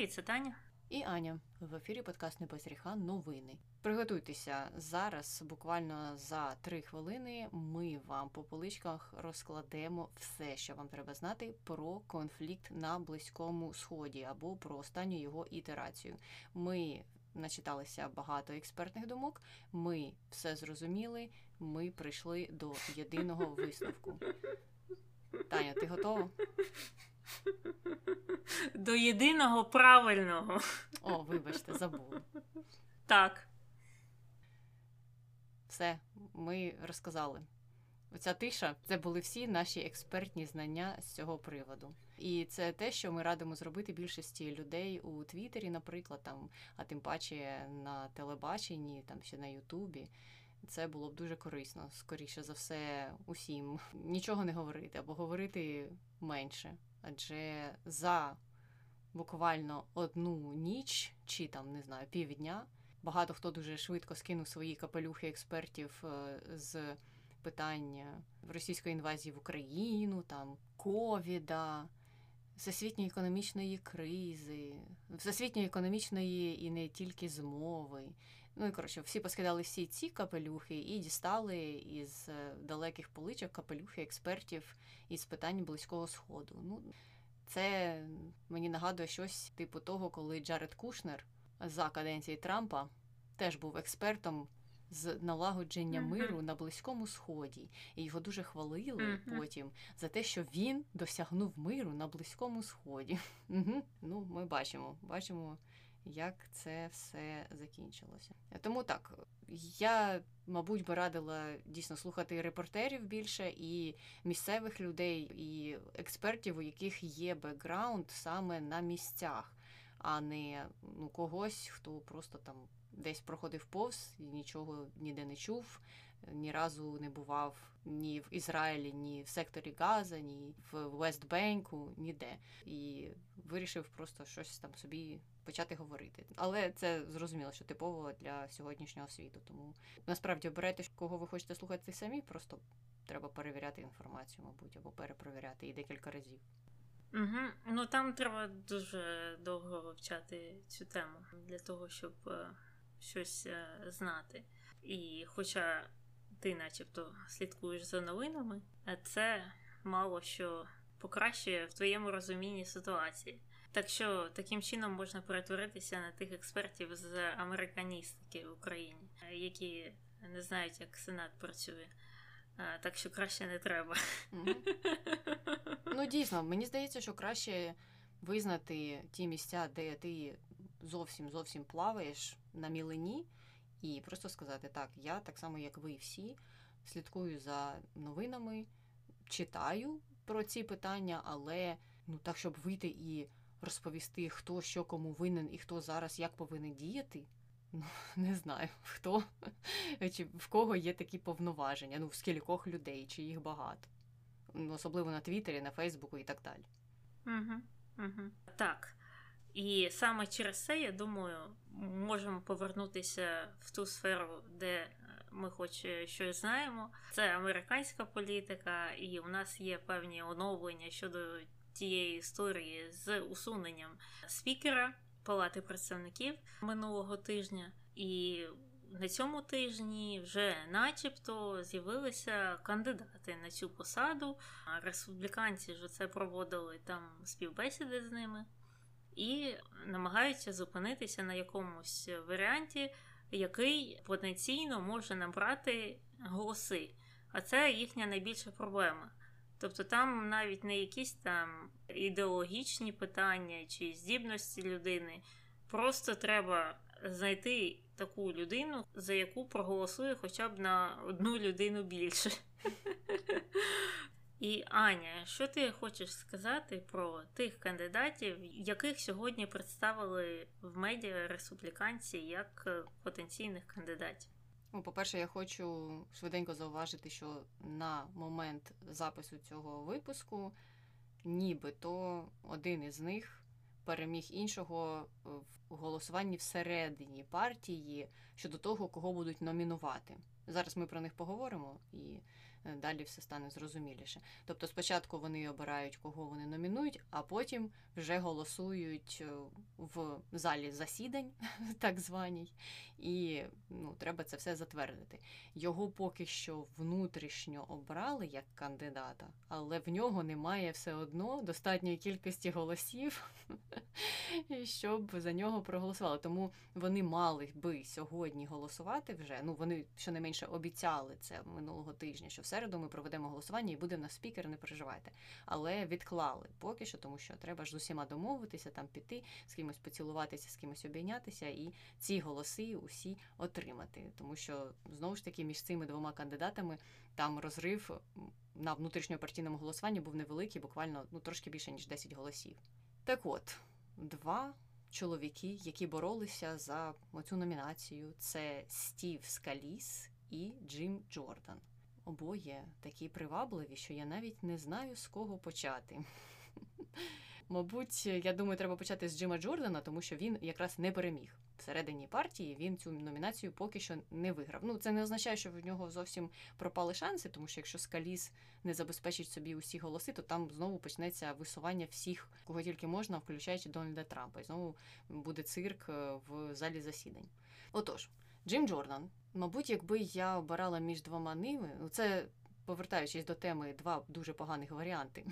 Привіт, це Таня. І Аня в ефірі подкаст Непосріха новини. Приготуйтеся зараз, буквально за три хвилини. Ми вам по поличках розкладемо все, що вам треба знати про конфлікт на близькому сході або про останню його ітерацію. Ми начиталися багато експертних думок. Ми все зрозуміли. Ми прийшли до єдиного висновку. Таня, ти готова? До єдиного правильного. О, вибачте, забула. Так. Все, ми розказали. Оця тиша це були всі наші експертні знання з цього приводу. І це те, що ми радимо зробити більшості людей у Твіттері, наприклад, там, а тим паче на телебаченні, там ще на Ютубі. Це було б дуже корисно, скоріше за все, усім нічого не говорити або говорити менше. Адже за буквально одну ніч чи там не знаю півдня багато хто дуже швидко скинув свої капелюхи експертів е, з питання російської інвазії в Україну, там ковіда, всесвітньої економічної кризи, всесвітньої економічної і не тільки змови. Ну і коротше, всі поскидали всі ці капелюхи і дістали із е, далеких поличок капелюхи експертів із питань близького сходу. Ну, це мені нагадує щось типу того, коли Джаред Кушнер за каденції Трампа теж був експертом з налагодження миру на близькому сході, і його дуже хвалили потім за те, що він досягнув миру на близькому сході. Ну, ми бачимо, бачимо як це все закінчилося. Тому так, я, мабуть, би радила дійсно слухати репортерів більше і місцевих людей, і експертів, у яких є бекграунд саме на місцях, а не ну, когось, хто просто там десь проходив повз і нічого ніде не чув. Ні разу не бував ні в Ізраїлі, ні в секторі Газа, ні в Вестбенку, ніде. І вирішив просто щось там собі почати говорити. Але це зрозуміло, що типово для сьогоднішнього світу. Тому насправді обирайте, кого ви хочете слухати самі, просто треба перевіряти інформацію, мабуть, або перепровіряти і декілька разів. Угу. Ну там треба дуже довго вивчати цю тему для того, щоб е, щось е, знати. І хоча ти, начебто, слідкуєш за новинами, а це мало що покращує в твоєму розумінні ситуації. Так що таким чином можна перетворитися на тих експертів з американістики в Україні, які не знають, як Сенат працює. Так що краще не треба. Ну, дійсно, мені здається, що краще визнати ті місця, де ти зовсім зовсім плаваєш на мілині, і просто сказати: так, я так само, як ви всі, слідкую за новинами, читаю про ці питання, але ну так, щоб вийти і розповісти, хто що кому винен і хто зараз як повинен діяти. Ну, не знаю, хто чи в кого є такі повноваження, ну в скількох людей, чи їх багато. Ну, Особливо на Твіттері, на Фейсбуку і так далі. Угу, угу. Так. І саме через це, я думаю, можемо повернутися в ту сферу, де ми хоч щось знаємо. Це американська політика, і у нас є певні оновлення щодо тієї історії з усуненням спікера Палати представників минулого тижня. І на цьому тижні вже, начебто, з'явилися кандидати на цю посаду. Республіканці ж це проводили там співбесіди з ними і намагаються зупинитися на якомусь варіанті, який потенційно може набрати голоси. А це їхня найбільша проблема. Тобто там навіть не якісь там ідеологічні питання чи здібності людини. Просто треба знайти таку людину, за яку проголосує хоча б на одну людину більше. І Аня, що ти хочеш сказати про тих кандидатів, яких сьогодні представили в медіа республіканці як потенційних кандидатів? Ну, по-перше, я хочу швиденько зауважити, що на момент запису цього випуску, нібито один із них переміг іншого в голосуванні всередині партії щодо того, кого будуть номінувати. Зараз ми про них поговоримо і е, далі все стане зрозуміліше. Тобто, спочатку вони обирають, кого вони номінують, а потім вже голосують е, в залі засідань, так званій, і ну, треба це все затвердити. Його поки що внутрішньо обрали як кандидата, але в нього немає все одно достатньої кількості голосів, щоб за нього проголосували. Тому вони мали би сьогодні голосувати вже. Ну вони щонайменше обіцяли це минулого тижня, що середу ми проведемо голосування і буде на спікер, не переживайте. Але відклали поки що, тому що треба ж з усіма домовитися, там піти, з кимось поцілуватися, з кимось обійнятися, і ці голоси усі отримати. Тому що знову ж таки між цими двома кандидатами там розрив на внутрішньопартійному голосуванні був невеликий, буквально ну трошки більше ніж 10 голосів. Так от, два чоловіки, які боролися за оцю номінацію, це Стів Скаліс і Джим Джордан. Обоє такі привабливі, що я навіть не знаю з кого почати. Мабуть, я думаю, треба почати з Джима Джордана, тому що він якраз не переміг всередині партії. Він цю номінацію поки що не виграв. Ну, це не означає, що в нього зовсім пропали шанси, тому що якщо Скаліс не забезпечить собі усі голоси, то там знову почнеться висування всіх, кого тільки можна, включаючи Дональда Трампа. І знову буде цирк е, в залі засідань. Отож, Джим Джордан, мабуть, якби я обирала між двома ними, ну це повертаючись до теми, два дуже поганих варіанти.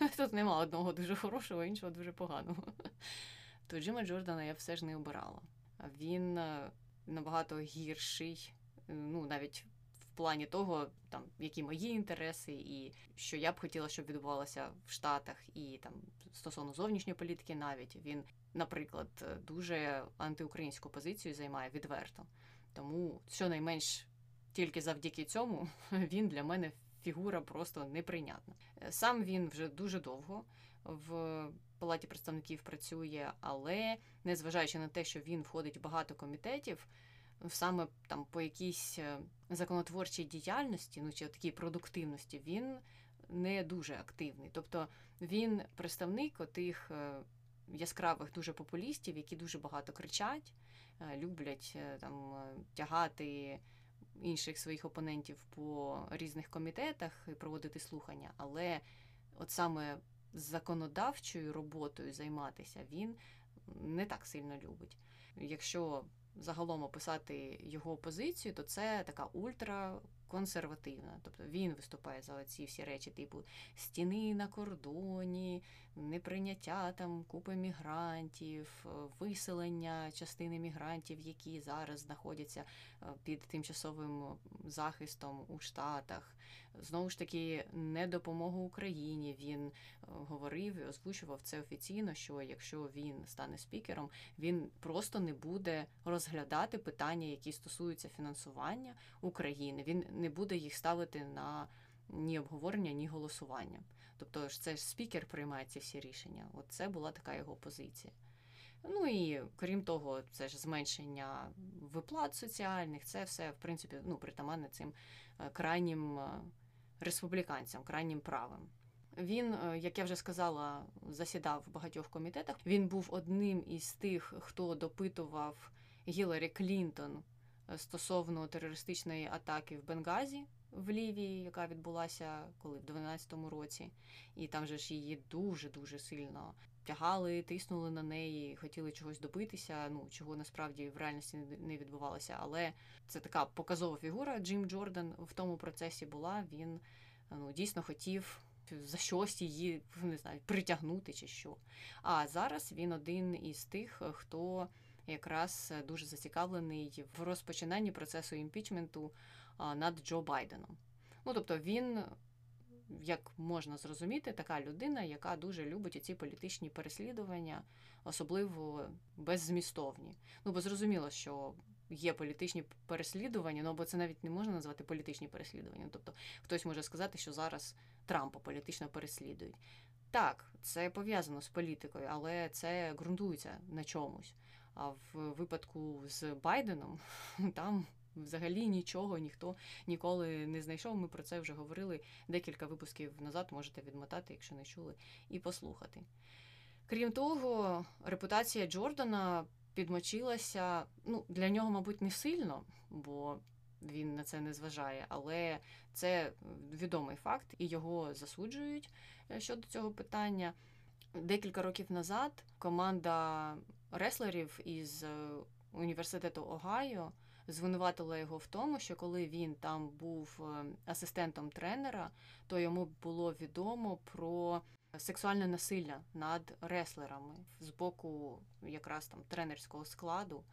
Тут нема одного дуже хорошого, іншого дуже поганого. То Джима Джордана я все ж не обирала. Він е, набагато гірший, ну навіть в плані того, там які мої інтереси, і що я б хотіла, щоб відбувалося в Штатах, і там стосовно зовнішньої політики, навіть він, наприклад, дуже антиукраїнську позицію займає відверто. Тому щонайменш тільки завдяки цьому він для мене фігура просто неприйнятна. Сам він вже дуже довго в палаті представників працює, але незважаючи на те, що він входить в багато комітетів, саме там по якійсь е, законотворчій діяльності, ну чи такій продуктивності, він не дуже активний. Тобто він представник отих е, яскравих дуже популістів, які дуже багато кричать, е, люблять там тягати інших своїх опонентів по різних комітетах і проводити слухання, але от саме законодавчою роботою займатися він не так сильно любить. Якщо загалом описати його позицію, то це така ультра консервативна. Тобто він виступає за ці всі речі, типу стіни на кордоні, неприйняття там купи мігрантів, виселення частини мігрантів, які зараз знаходяться е, під тимчасовим захистом у Штатах. Знову ж таки, не допомогу Україні. Він е, говорив і озвучував це офіційно. Що якщо він стане спікером, він просто не буде розглядати питання, які стосуються фінансування України. Він не буде їх ставити на ні обговорення, ні голосування. Тобто ж це ж спікер приймає ці всі рішення. От це була така його позиція. Ну і крім того, це ж зменшення виплат соціальних, це все, в принципі, ну, притаманне цим е, крайнім е, республіканцям, крайнім правим. Він, е, як я вже сказала, засідав в багатьох комітетах. Він був одним із тих, хто допитував Гіларі Клінтон стосовно терористичної атаки в Бенгазі в Лівії, яка відбулася коли в 12-му році, і там же ж її дуже дуже сильно тягали, тиснули на неї, хотіли чогось добитися. Ну чого насправді в реальності не відбувалося. Але це така показова фігура. Джим Джордан в тому процесі була. Він ну дійсно хотів. За щось її не знаю, притягнути чи що. А зараз він один із тих, хто якраз дуже зацікавлений в розпочинанні процесу імпічменту над Джо Байденом. Ну тобто він, як можна зрозуміти, така людина, яка дуже любить ці політичні переслідування, особливо беззмістовні. Ну бо зрозуміло, що. Є політичні переслідування, ну бо це навіть не можна назвати політичні переслідування. Тобто хтось може сказати, що зараз Трампа політично переслідують. Так, це пов'язано з політикою, але це ґрунтується на чомусь. А в випадку з Байденом там взагалі нічого ніхто ніколи не знайшов. Ми про це вже говорили декілька випусків назад. Можете відмотати, якщо не чули, і послухати. Крім того, репутація Джордана підмочилася. Ну, для нього, мабуть, не сильно, бо він на це не зважає, але це відомий факт, і його засуджують е, щодо цього питання. Декілька років назад команда реслерів із е, університету Огайо звинуватила його в тому, що коли він там був е, асистентом тренера, то йому було відомо про сексуальне насилля над реслерами з боку якраз там тренерського складу,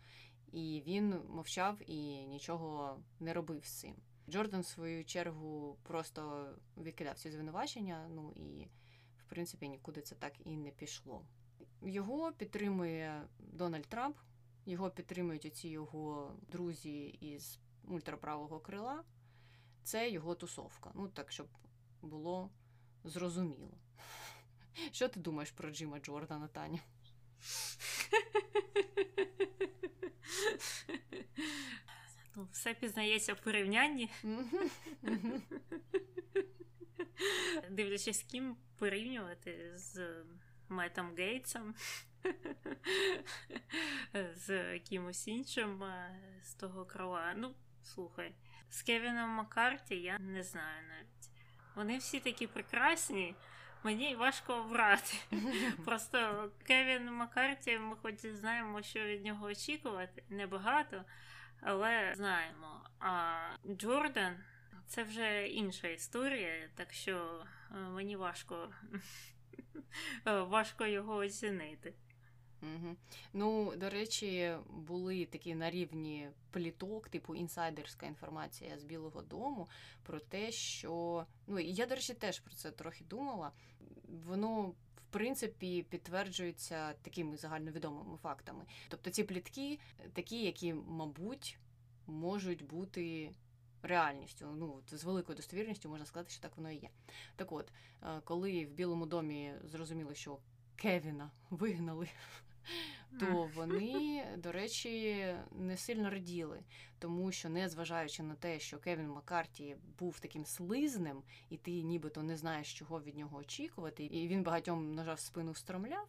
і він мовчав і нічого не робив з цим. Джордан, в свою чергу, просто відкидав ці звинувачення, ну і в принципі нікуди це так і не пішло. Його підтримує Дональд Трамп, його підтримують оці його друзі із ультраправого крила. Це його тусовка. Ну так, щоб було зрозуміло. Що ти думаєш про Джима Джордана, Таня? Ну, Все пізнається в порівнянні. Дивлячись, з ким порівнювати з Метом Гейтсом, з кимось іншим з того крила. Ну, слухай, з Кевіном Маккарті я не знаю навіть. Вони всі такі прекрасні. Мені важко обрати. Просто Кевін Маккарті, ми хоч знаємо, що від нього очікувати, небагато, але знаємо. А Джордан це вже інша історія, так що е, мені важко важко його оцінити. Угу. Ну, до речі, були такі на рівні пліток, типу інсайдерська інформація з Білого Дому про те, що ну і я, до речі, теж про це трохи думала. Воно в принципі підтверджується такими загальновідомими фактами. Тобто ці плітки такі, які, мабуть, можуть бути. Реальністю, ну з великою достовірністю можна сказати, що так воно і є. Так от, е, коли в Білому домі зрозуміли, що Кевіна вигнали то вони, до речі, не сильно раділи, тому що, незважаючи на те, що Кевін Маккарті був таким слизним, і ти нібито не знаєш, чого від нього очікувати, і він багатьом нажав спину стромляв,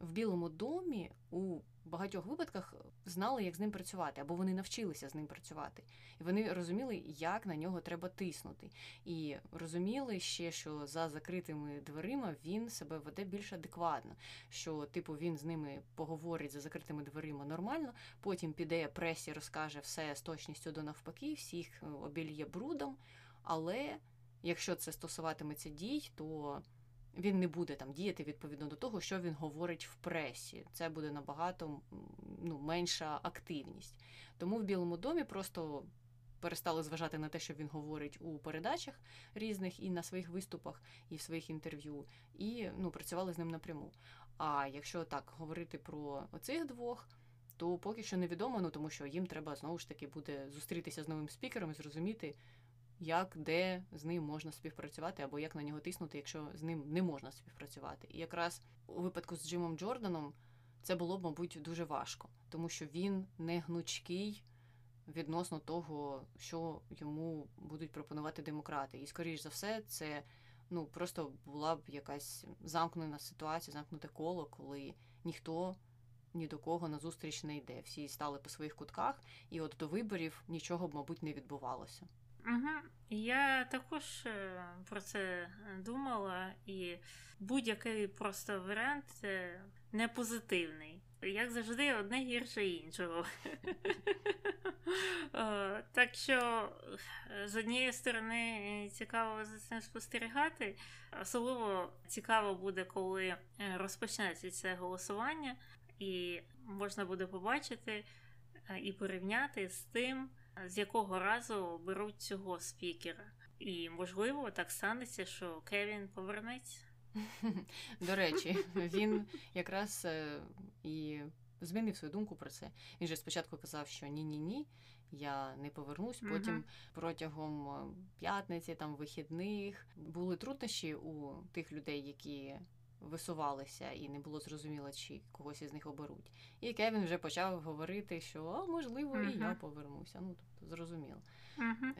в Білому домі у багатьох випадках знали, як з ним працювати, або вони навчилися з ним працювати. І вони розуміли, як на нього треба тиснути. І розуміли ще, що за закритими дверима він себе веде більш адекватно. Що, типу, він з ними поговорить за закритими дверима нормально, потім піде пресі, розкаже все з точністю до навпаки, всіх е, обільє брудом. Але якщо це стосуватиметься дій, то він не буде там діяти відповідно до того, що він говорить в пресі. Це буде набагато ну, менша активність. Тому в Білому домі просто перестали зважати на те, що він говорить у передачах різних і на своїх виступах, і в своїх інтерв'ю, і ну, працювали з ним напряму. А якщо так говорити про оцих двох. То поки що невідомо, ну тому що їм треба знову ж таки буде зустрітися з новим спікером і зрозуміти, як де з ним можна співпрацювати, або як на нього тиснути, якщо з ним не можна співпрацювати. І якраз у випадку з Джимом Джорданом це було б, мабуть, дуже важко, тому що він не гнучкий відносно того, що йому будуть пропонувати демократи. І, скоріш за все, це ну просто була б якась замкнена ситуація, замкнуте коло, коли ніхто. Ні до кого на зустріч не йде. Всі стали по своїх кутках, і от до виборів нічого б, мабуть, не відбувалося. Угу. Я також е, про це думала, і будь-який просто варіант не позитивний. Як завжди, одне гірше іншого. Е, так що, з однієї сторони, цікаво за цим спостерігати. Особливо цікаво буде, коли е, розпочнеться це голосування, і можна буде побачити і порівняти з тим з якого разу беруть цього спікера. І, можливо, так станеться, що Кевін повернеться. До речі, він якраз е, і змінив свою думку про це. Він же спочатку казав, що ні-ні ні, я не повернусь. Потім протягом е, п'ятниці, там вихідних були труднощі у тих людей, які висувалися, і не було зрозуміло, чи когось із них оберуть. І Кевін вже почав говорити, що а, можливо, і я повернуся. Ну тобто зрозуміло,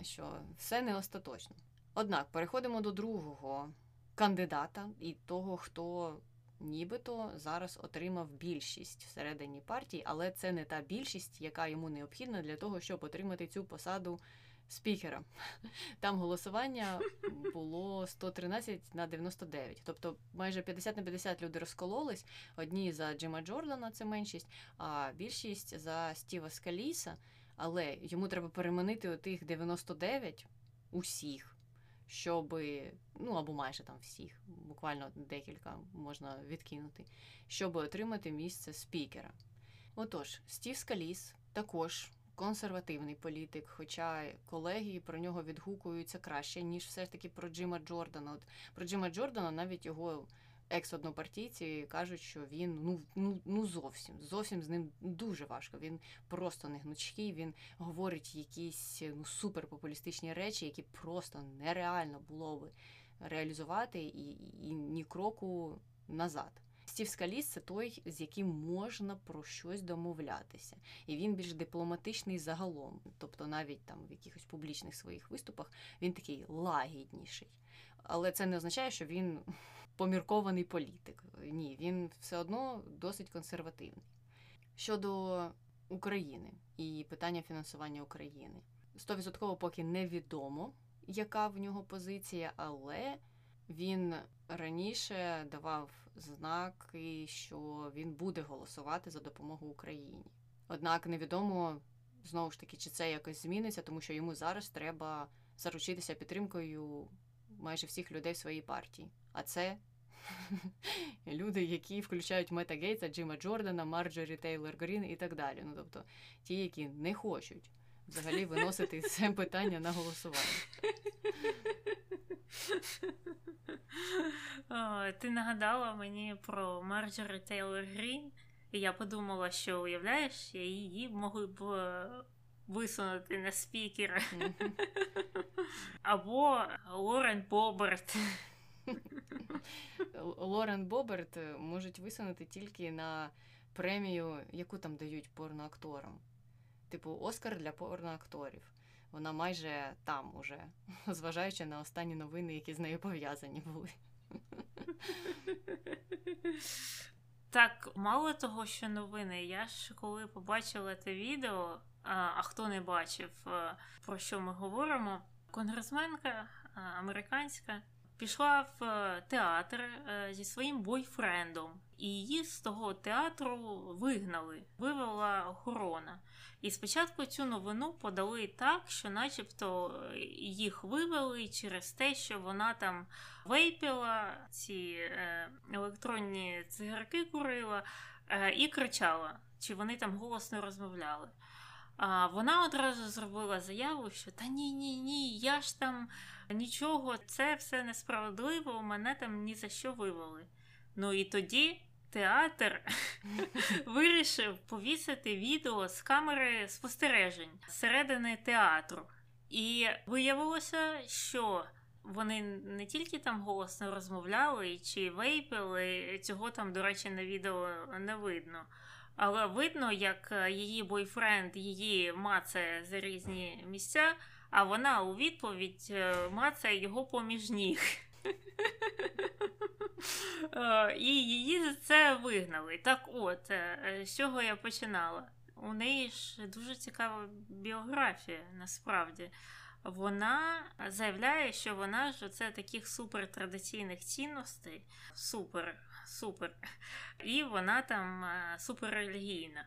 що все не остаточно. Однак переходимо до другого кандидата і того, хто. Нібито зараз отримав більшість всередині партії, але це не та більшість, яка йому необхідна для того, щоб отримати цю посаду спікера. Там голосування було 113 на 99. Тобто майже 50 на 50 люди розкололись. Одні за Джима Джордана, це меншість, а більшість за Стіва Скаліса. Але йому треба переманити отих 99 усіх, щоб, ну або майже там всіх, буквально декілька можна відкинути, щоб отримати місце спікера. Отож, Стів Скаліс також консервативний політик, хоча колеги про нього відгукуються краще, ніж все ж таки про Джима Джордана. От Про Джима Джордана навіть його екс-однопартійці кажуть, що він ну ну ну зовсім зовсім з ним дуже важко. Він просто не гнучкий. Він говорить якісь ну суперпопулістичні речі, які просто нереально було би реалізувати, і, і ні кроку назад. Стів Скаліс це той, з яким можна про щось домовлятися, і він більш дипломатичний загалом. Тобто, навіть там в якихось публічних своїх виступах він такий лагідніший. Але це не означає, що він поміркований політик. Ні, він все одно досить консервативний. Щодо України і питання фінансування України, стовідсотково поки невідомо, яка в нього позиція, але він раніше давав знаки, що він буде голосувати за допомогу Україні. Однак невідомо знову ж таки, чи це якось зміниться, тому що йому зараз треба заручитися підтримкою майже всіх людей в своїй партії. А це люди, які включають Мета Гейтса, Джима Джордана, Марджорі Тейлор Грін і так далі. Ну тобто ті, які не хочуть взагалі виносити це питання на голосування. О, ти нагадала мені про Марджорі Тейлор Грін, і я подумала, що уявляєш, я її могли б е, висунути на спікера. Або Лорен Боберт. Лорен Боберт можуть висунути тільки на премію, яку там дають порноакторам. Типу Оскар для порноакторів. Вона майже там уже, зважаючи на останні новини, які з нею пов'язані були. Так, мало того, що новини. Я ж коли побачила це відео, а, хто не бачив, про що ми говоримо, конгресменка американська пішла в е, театр е, зі своїм бойфрендом, і її з того театру вигнали, вивела охорона. І спочатку цю новину подали так, що, начебто, їх вивели через те, що вона там вейпіла, ці е, електронні цигарки курила і кричала, чи вони там голосно розмовляли. А вона одразу зробила заяву, що та ні, ні, ні, я ж там нічого, це все несправедливо, мене там ні за що вивели. Ну і тоді театр вирішив повісити відео з камери спостережень зсередини театру. І виявилося, що вони не тільки там голосно розмовляли чи вейпили, цього там, до речі, на відео не видно. Але видно, як її бойфренд її мацає за різні місця, а вона у відповідь е, мацає його поміж ніг. Е, і її за це вигнали. Так от, е, з чого я починала? У неї ж дуже цікава біографія, насправді. Вона заявляє, що вона ж оце таких супертрадиційних цінностей, супер, супер. І вона там суперрелігійна.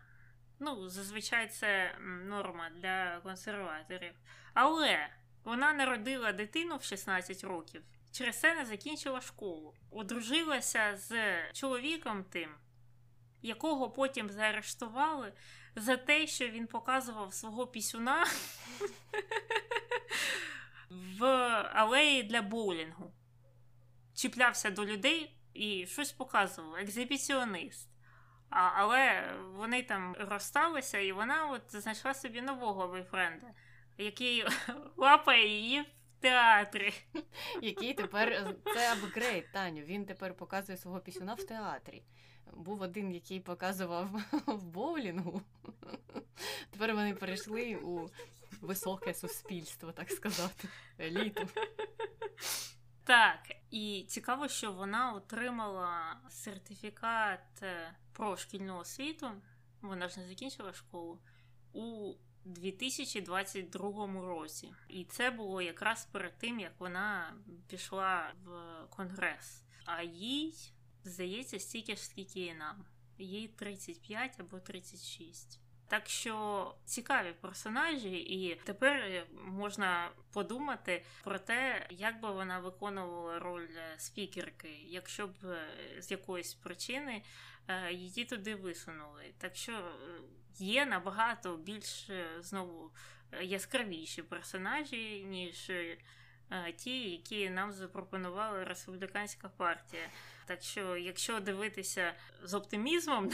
Ну, зазвичай це норма для консерваторів. Але вона народила дитину в 16 років, через це не закінчила школу. Одружилася з чоловіком тим, якого потім заарештували за те, що він показував свого пісюна в алеї для боулінгу. Чіплявся до людей і щось показував, екзибіціонист. А, Але вони там розсталися, і вона от знайшла собі нового бойфренда який лапає її театрі. Який тепер це апгрейд, Таню. Він тепер показує свого пісюна в театрі. Був один, який показував в боулінгу. Тепер вони перейшли у високе суспільство, так сказати, еліту. Так, і цікаво, що вона отримала сертифікат е, про шкільну освіту. Вона ж не закінчила школу у 2022 році. І це було якраз перед тим, як вона пішла в конгрес. А їй, здається, стільки ж скільки і нам. Їй 35 або 36. Так що цікаві персонажі, і тепер можна подумати про те, як би вона виконувала роль спікерки, якщо б е, з якоїсь причини е, її туди висунули. Так що е, є набагато більш знову яскравіші персонажі, ніж ті, які нам запропонувала республіканська партія. Так що, якщо дивитися з оптимізмом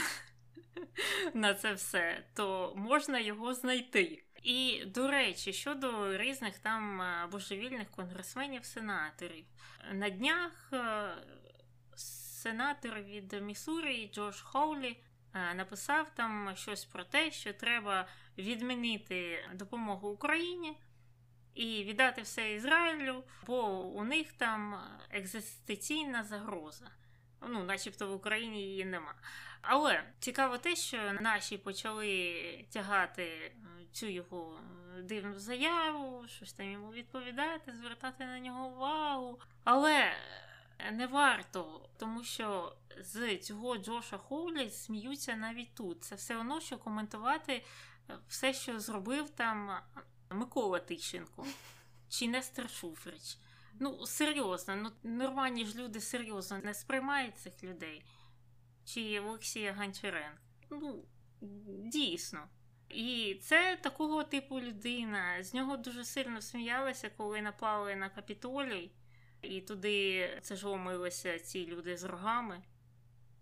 на це все, то можна його знайти. І, до речі, щодо різних там е, божевільних конгресменів-сенаторів, на днях е, сенатор від Місурі Джош Хоулі е, написав там щось про те, що треба відмінити допомогу Україні. І віддати все Ізраїлю, бо у них там екзистенційна загроза. Ну, начебто в Україні її нема. Але цікаво те, що наші почали тягати е, цю його е, дивну заяву, щось там йому відповідати, звертати на нього увагу. Але не варто, тому що з цього Джоша Хоулі сміються навіть тут. Це все одно, що коментувати е, все, що зробив там Микола Тищенко чи Нестер Шуфрич. Ну, серйозно, ну нормальні ж люди серйозно не сприймають цих людей чи Олексія Гончаренка. Ну, дійсно. І це такого типу людина. З нього дуже сильно сміялися, коли напали на капітолій, і туди це ж ломилися ці люди з рогами.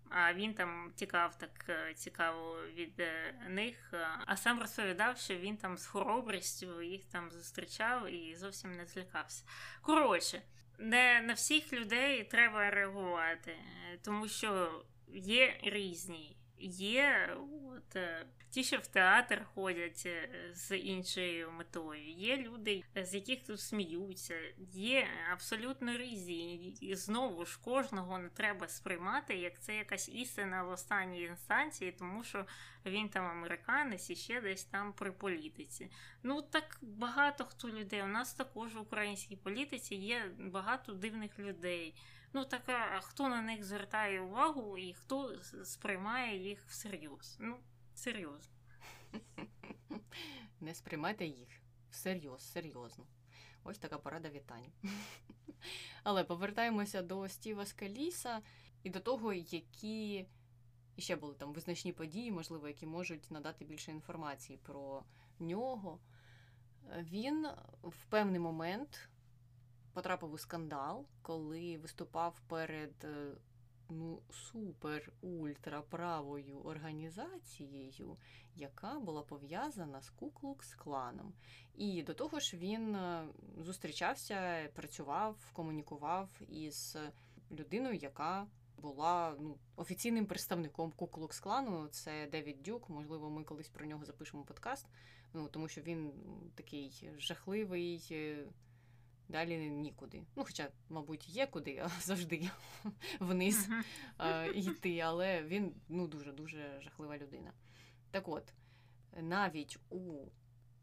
А він там тікав так е, цікаво від е, них, а сам розповідав, що він там з хоробрістю їх там зустрічав і зовсім не злякався. Коротше, не на всіх людей треба реагувати, тому що є різні. Є от, е, ті, що в театр ходять е, з іншою метою. Є люди, з яких тут сміються, є абсолютно різні. І знову ж кожного не треба сприймати, як це якась істина в останній інстанції, тому що він там американець і ще десь там при політиці. Ну так багато хто людей. У нас також в українській політиці є багато дивних людей. Ну так хто на них звертає увагу і хто сприймає їх всерйоз? Ну, серйозно. Не сприймайте їх всерйоз, серйозно. Ось така порада вітань. Але повертаємося до Стіва Скаліса і до того, які ще були там визначні події, можливо, які можуть надати більше інформації про нього. Він в певний момент потрапив у скандал, коли виступав перед е, ну, супер ультраправою організацією, яка була пов'язана з Куклукс кланом. І до того ж він е, зустрічався, працював, комунікував із людиною, яка була ну, офіційним представником Куклукс клану. Це Девід Дюк. Можливо, ми колись про нього запишемо подкаст. Ну тому що він такий жахливий. Далі нікуди. Ну, хоча, мабуть, є куди, а завжди вниз йти, але він ну, дуже-дуже жахлива людина. Так от, навіть у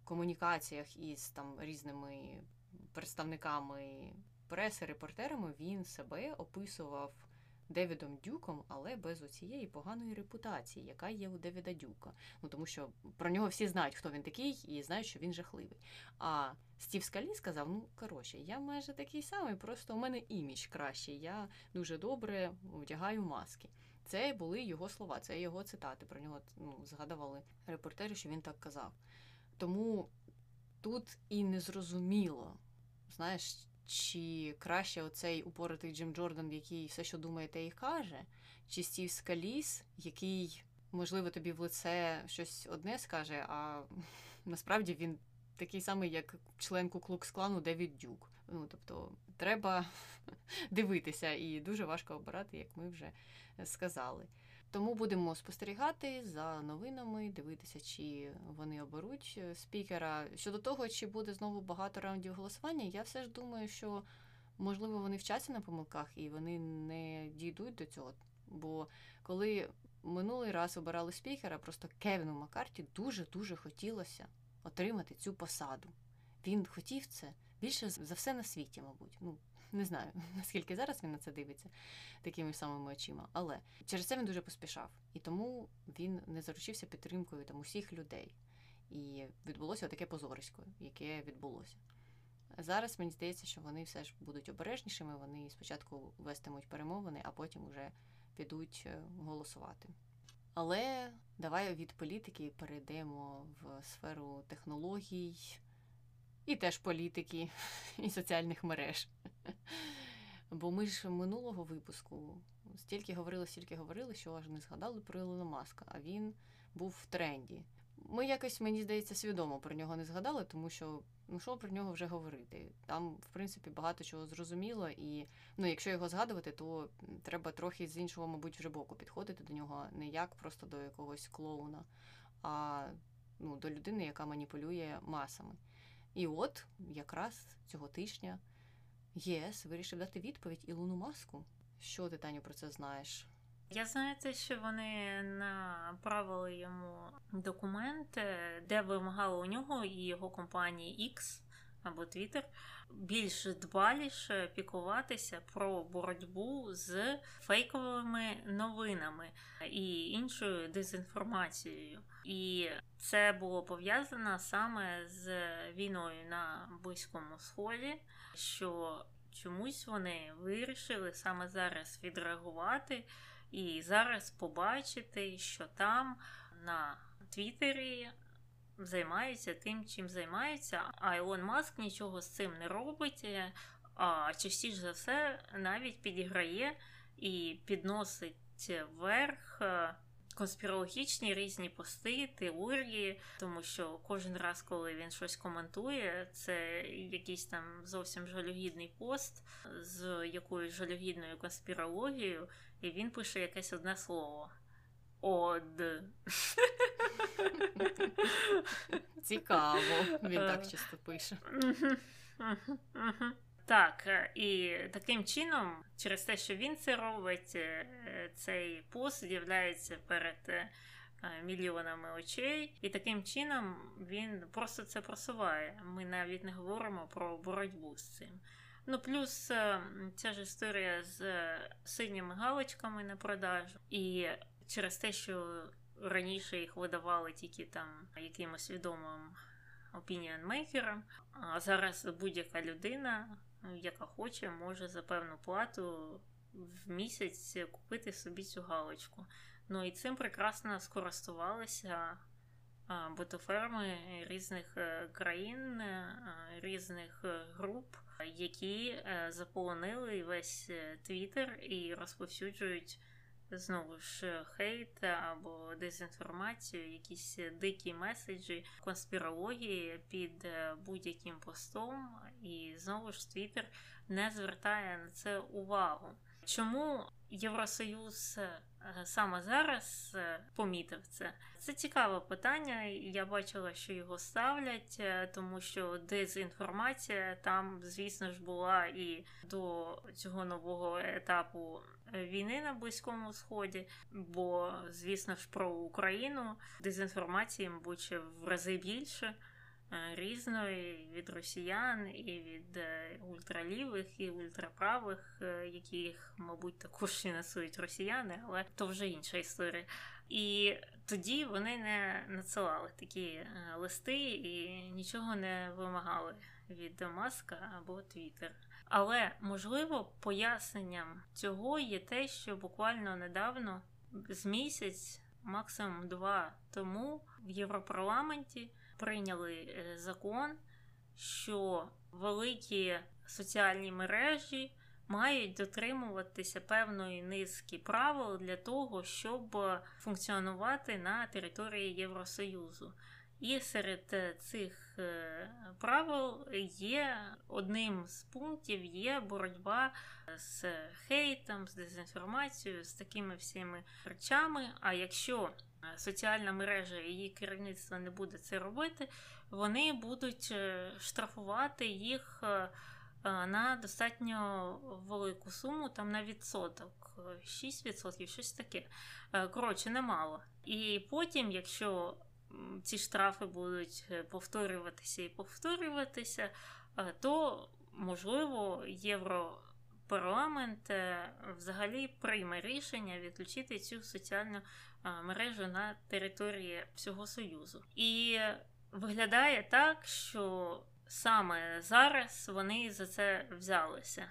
комунікаціях із там різними представниками преси, репортерами він себе описував Девідом Дюком, але без оцієї поганої репутації, яка є у Девіда Дюка. Ну тому що про нього всі знають, хто він такий, і знають, що він жахливий. А Стів Скалі сказав: ну коротше, я майже такий самий, просто у мене імідж кращий. Я дуже добре вдягаю маски. Це були його слова, це його цитати. Про нього ну, згадували репортери, що він так казав. Тому тут і не зрозуміло, знаєш, чи краще оцей упоротий Джим Джордан, який все, що думає, те і каже, чи Стів Скаліс, який, можливо, тобі в лице щось одне скаже, а насправді він такий самий, як член Куклукс клану Девід Дюк. Ну, тобто, треба дивитися, і дуже важко обирати, як ми вже сказали. Тому будемо спостерігати за новинами, дивитися, чи вони оберуть е, спікера. Щодо того, чи буде знову багато раундів голосування, я все ж думаю, що можливо вони вчаться на помилках і вони не дійдуть до цього. Бо коли минулий раз обирали спікера, просто Кевіну Маккарті дуже дуже хотілося отримати цю посаду. Він хотів це більше за все на світі, мабуть. Ну, не знаю, наскільки зараз він на це дивиться такими самими очима, але через це він дуже поспішав. І тому він не заручився підтримкою там усіх людей. І відбулося таке позорисько, яке відбулося. Зараз мені здається, що вони все ж будуть обережнішими. Вони спочатку вестимуть перемовини, а потім вже підуть е, голосувати. Але давай від політики перейдемо в сферу технологій і теж політики і соціальних мереж. Бо ми ж минулого випуску стільки говорили, стільки говорили, що аж не згадали про Ілона Маска, а він був в тренді. Ми якось, мені здається, свідомо про нього не згадали, тому що ну що про нього вже говорити. Там, в принципі, багато чого зрозуміло, і ну, якщо його згадувати, то треба трохи з іншого, мабуть, вже боку підходити до нього не як просто до якогось клоуна, а ну, до людини, яка маніпулює масами. І от якраз цього тижня єС вирішив дати відповідь Ілону Маску. Що ти, Таню, про це знаєш? Я знаю те, що вони направили йому документи, де вимагали у нього і його компанії X або Twitter більш дбаліше пікуватися про боротьбу з фейковими новинами і іншою дезінформацією. І це було пов'язано саме з війною на Близькому Сході, що чомусь вони вирішили саме зараз відреагувати і зараз побачити, що там на Твіттері займаються тим, чим займаються, а Ілон Маск нічого з цим не робить, а частіше за все навіть підіграє і підносить вверх конспірологічні різні пости, теорії, тому що кожен раз, коли він щось коментує, це якийсь там зовсім жалюгідний пост з якоюсь жалюгідною конспірологією, і він пише якесь одне слово. Од. Цікаво, він так е. часто пише. Так, е, і таким чином, через те, що він це робить, е, цей пост з'являється перед мільйонами очей, і таким чином він просто це просуває. Ми навіть не говоримо про боротьбу з цим. Ну, плюс ця ж історія з синіми галочками на продажу, і через те, що раніше їх видавали тільки там якимось відомим опініонмейкерам, а зараз будь-яка людина яка хоче, може за певну плату в місяць купити собі цю галочку. Ну і цим прекрасно скористувалися ботоферми різних е, країн, е, різних е, груп, які заполонили весь твіттер і розповсюджують знову ж хейт або дезінформацію, якісь дикі меседжі, конспірології під е, будь-яким постом, і знову ж Твіттер не звертає на це увагу. Чому Євросоюз е, саме зараз е, помітив це? Це цікаве питання. Я бачила, що його ставлять, тому що дезінформація там, звісно ж, була і до цього нового етапу війни на Близькому Сході, бо, звісно ж, про Україну дезінформації, мабуть, в рази більше. Е, різної від росіян і від е, ультралівих і ультраправих, е, яких, мабуть, також фінансують росіяни, але то вже інша історія. І тоді вони не надсилали такі листи і нічого не вимагали від Маска або Твіттер. Але можливо поясненням цього є те, що буквально недавно, з місяць, максимум два тому, в Європарламенті прийняли е, закон, що великі соціальні мережі мають дотримуватися певної низки правил для того, щоб функціонувати на території Євросоюзу. І серед е, цих е, правил є одним з пунктів є боротьба з хейтом, з дезінформацією, з такими всіми речами. А якщо е, соціальна мережа і її керівництво не буде це робити, вони будуть штрафувати їх на достатньо велику суму, там на відсоток, 6%, щось таке. Коротше, немало. І потім, якщо ці штрафи будуть е, повторюватися і повторюватися, то можливо Європарламент е, взагалі прийме рішення відключити цю соціальну мережу на території всього Союзу. І виглядає так, що саме зараз вони за це взялися.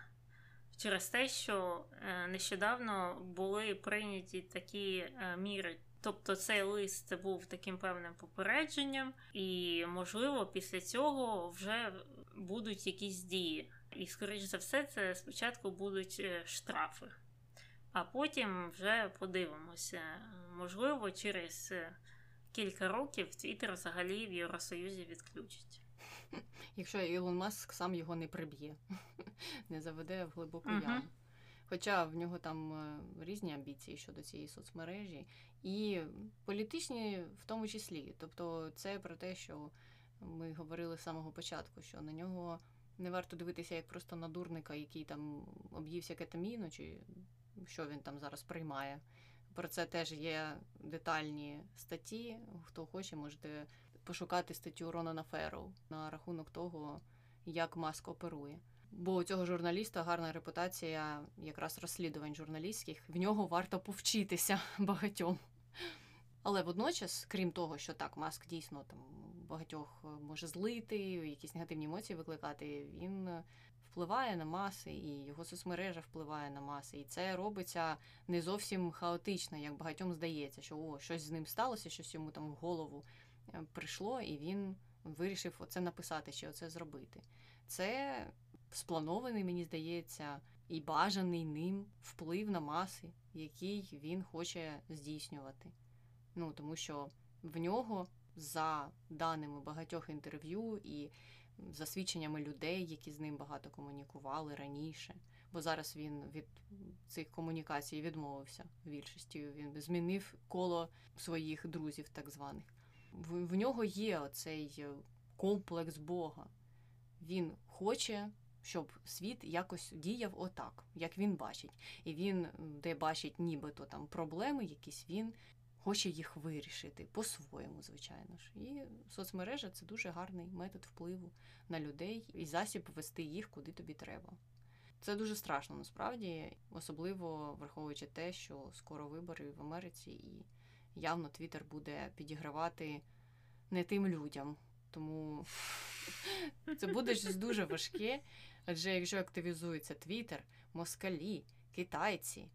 Через те, що е, нещодавно були прийняті такі е, міри. Тобто цей лист був таким певним попередженням, і, можливо, після цього вже будуть якісь дії. І, скоріш за все, це спочатку будуть е, штрафи, а потім вже подивимося. Можливо, через кілька років Твіттер взагалі в Євросоюзі відключить. Якщо Ілон Маск сам його не приб'є, не заведе в глибоку яму. Хоча в нього там е, різні амбіції щодо цієї соцмережі, і політичні в тому числі. Тобто, це про те, що ми говорили з самого початку, що на нього не варто дивитися як просто на дурника, який там об'ївся кетаміну, чи що він там зараз приймає. Про це теж є детальні статті. Хто хоче, можете пошукати статтю Ронана Ферроу на рахунок того, як Маск оперує. Бо у цього журналіста гарна репутація якраз розслідувань журналістських. В нього варто повчитися багатьом. Але водночас, крім того, що так, маск дійсно там багатьох може злити, якісь негативні емоції викликати, він впливає на маси, і його соцмережа впливає на маси. І це робиться не зовсім хаотично, як багатьом здається, що о, щось з ним сталося, щось йому там в голову е, прийшло, і він вирішив оце написати чи оце зробити. Це спланований, мені здається, і бажаний ним вплив на маси, який він хоче здійснювати. Ну тому що в нього за даними багатьох інтерв'ю і за свідченнями людей, які з ним багато комунікували раніше. Бо зараз він від цих комунікацій відмовився більшістю. Він змінив коло своїх друзів, так званих. В, в нього є оцей комплекс Бога. Він хоче, щоб світ якось діяв отак, як він бачить. І він, де бачить нібито там проблеми, якісь він хоче їх вирішити по-своєму, звичайно ж. І соцмережа це дуже гарний метод впливу на людей і засіб вести їх куди тобі треба. Це дуже страшно насправді, особливо враховуючи те, що скоро вибори в Америці, і явно Твіттер буде підігравати не тим людям. Тому це буде щось дуже важке. Адже якщо активізується Твіттер, москалі, китайці,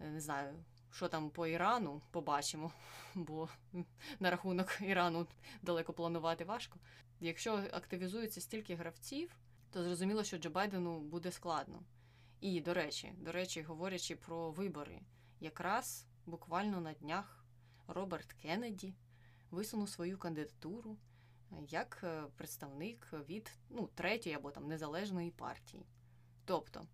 не знаю, що там по Ірану побачимо, бо на рахунок Ірану далеко планувати важко. Якщо активізується стільки гравців, то зрозуміло, що Джо Байдену буде складно. І, до речі, до речі, говорячи про вибори, якраз буквально на днях Роберт Кеннеді висунув свою кандидатуру як е, представник від ну, третьої або там незалежної партії. Тобто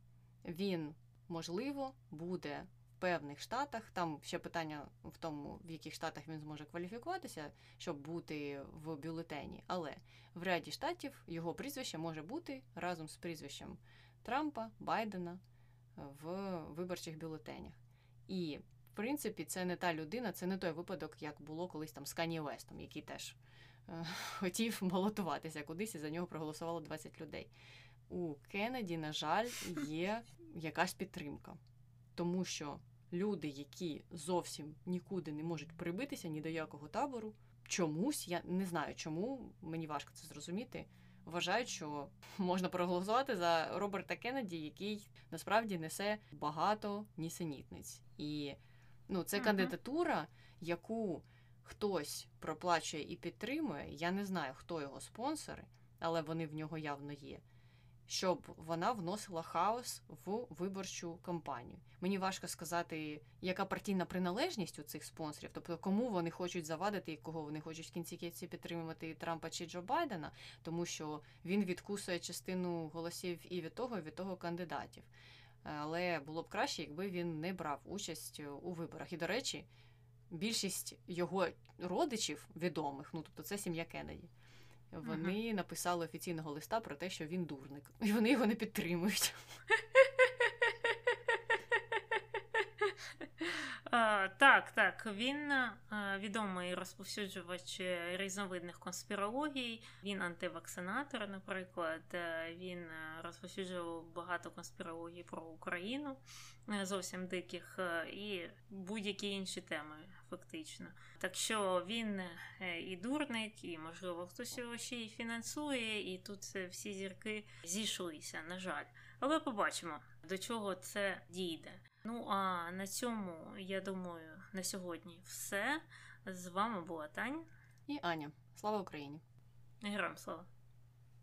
він, можливо, буде в певних штатах. Там ще питання в тому, в яких штатах він зможе кваліфікуватися, щоб бути в бюлетені. Але в ряді штатів його прізвище може бути разом з прізвищем Трампа, Байдена в виборчих бюлетенях. І, в принципі, це не та людина, це не той випадок, як було колись там з Кані Вестом, який теж е, хотів балотуватися кудись, і за нього проголосувало 20 людей. У Кеннеді, на жаль, є якась підтримка, тому що люди, які зовсім нікуди не можуть прибитися ні до якого табору, чомусь я не знаю, чому мені важко це зрозуміти. Вважають, що можна проголосувати за Роберта Кеннеді, який насправді несе багато нісенітниць. І ну, це uh-huh. кандидатура, яку хтось проплачує і підтримує. Я не знаю, хто його спонсори, але вони в нього явно є щоб вона вносила хаос в виборчу кампанію. Мені важко сказати, яка партійна приналежність у цих спонсорів, тобто кому вони хочуть завадити і кого вони хочуть в кінці кінці підтримувати Трампа чи Джо Байдена, тому що він відкусує частину голосів і від того, і від того кандидатів. Але було б краще, якби він не брав участь у виборах. І, до речі, більшість його родичів відомих, ну тобто це сім'я Кеннеді, вони uh написали офіційного листа про те, що він дурник, і вони його не підтримують. А, так, так. Він а, відомий розповсюджувач різновидних конспірологій. Він антивакцинатор, наприклад. Е, Він е, розповсюджував багато конспірологій про Україну, е, зовсім диких, і будь-які інші теми, фактично. Так що він е, і дурник, і, можливо, хтось його ще й фінансує, і тут всі зірки зійшлися, на жаль. Але побачимо, до чого це дійде. Ну а на цьому, я думаю, на сьогодні все. З вами була Таня. І Аня, слава Україні! Героям слава!